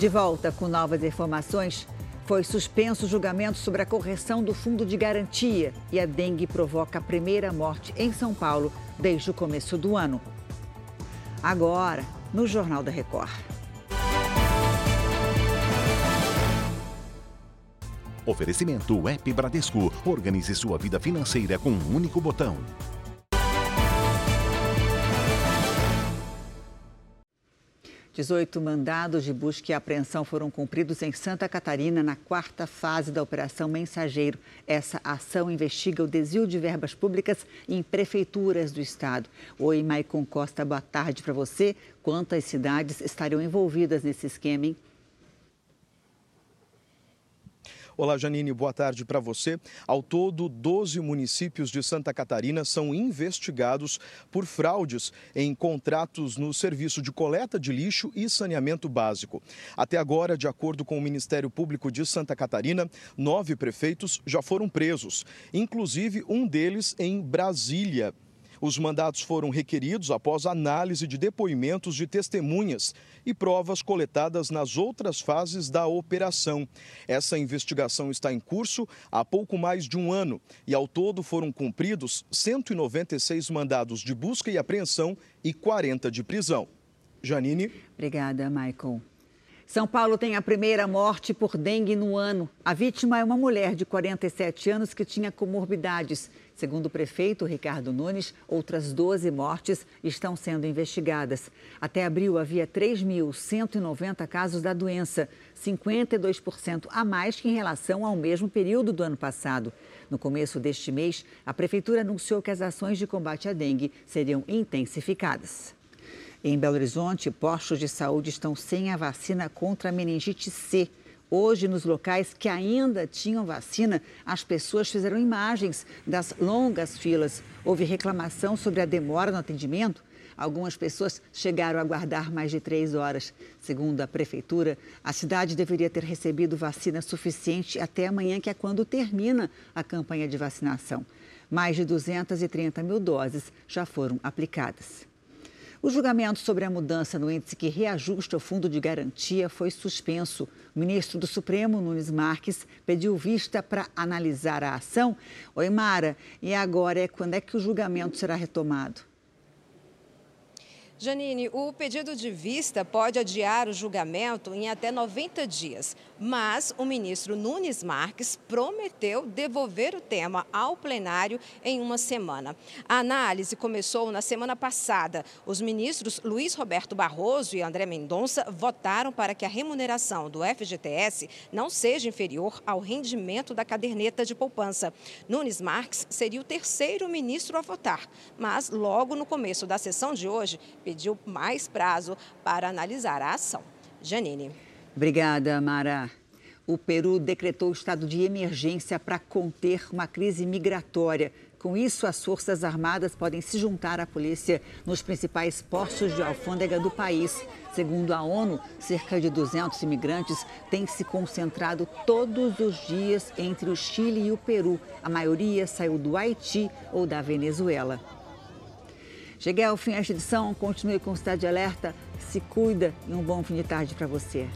De volta com novas informações, foi suspenso o julgamento sobre a correção do fundo de garantia e a dengue provoca a primeira morte em São Paulo desde o começo do ano. Agora, no Jornal da Record. Oferecimento App Bradesco. Organize sua vida financeira com um único botão. 18 mandados de busca e apreensão foram cumpridos em Santa Catarina na quarta fase da Operação Mensageiro. Essa ação investiga o desvio de verbas públicas em prefeituras do estado. Oi, Maicon Costa, boa tarde para você. Quantas cidades estariam envolvidas nesse esquema, hein? Olá, Janine, boa tarde para você. Ao todo, 12 municípios de Santa Catarina são investigados por fraudes em contratos no serviço de coleta de lixo e saneamento básico. Até agora, de acordo com o Ministério Público de Santa Catarina, nove prefeitos já foram presos, inclusive um deles em Brasília. Os mandados foram requeridos após análise de depoimentos de testemunhas e provas coletadas nas outras fases da operação. Essa investigação está em curso há pouco mais de um ano e, ao todo, foram cumpridos 196 mandados de busca e apreensão e 40 de prisão. Janine. Obrigada, Michael. São Paulo tem a primeira morte por dengue no ano. A vítima é uma mulher de 47 anos que tinha comorbidades. Segundo o prefeito Ricardo Nunes, outras 12 mortes estão sendo investigadas. Até abril havia 3.190 casos da doença, 52% a mais que em relação ao mesmo período do ano passado. No começo deste mês, a prefeitura anunciou que as ações de combate à dengue seriam intensificadas. Em Belo Horizonte, postos de saúde estão sem a vacina contra a meningite C. Hoje, nos locais que ainda tinham vacina, as pessoas fizeram imagens das longas filas. Houve reclamação sobre a demora no atendimento. Algumas pessoas chegaram a aguardar mais de três horas. Segundo a prefeitura, a cidade deveria ter recebido vacina suficiente até amanhã, que é quando termina a campanha de vacinação. Mais de 230 mil doses já foram aplicadas. O julgamento sobre a mudança no índice que reajusta o fundo de garantia foi suspenso. O ministro do Supremo, Nunes Marques, pediu vista para analisar a ação. Oi, Mara, e agora é quando é que o julgamento será retomado? Janine, o pedido de vista pode adiar o julgamento em até 90 dias, mas o ministro Nunes Marques prometeu devolver o tema ao plenário em uma semana. A análise começou na semana passada. Os ministros Luiz Roberto Barroso e André Mendonça votaram para que a remuneração do FGTS não seja inferior ao rendimento da caderneta de poupança. Nunes Marques seria o terceiro ministro a votar, mas logo no começo da sessão de hoje, pediu mais prazo para analisar a ação. Janine. Obrigada, Mara. O Peru decretou estado de emergência para conter uma crise migratória. Com isso, as Forças Armadas podem se juntar à polícia nos principais postos de alfândega do país. Segundo a ONU, cerca de 200 imigrantes têm se concentrado todos os dias entre o Chile e o Peru. A maioria saiu do Haiti ou da Venezuela. Cheguei ao fim desta edição. Continue com o Cidade Alerta. Se cuida e um bom fim de tarde para você.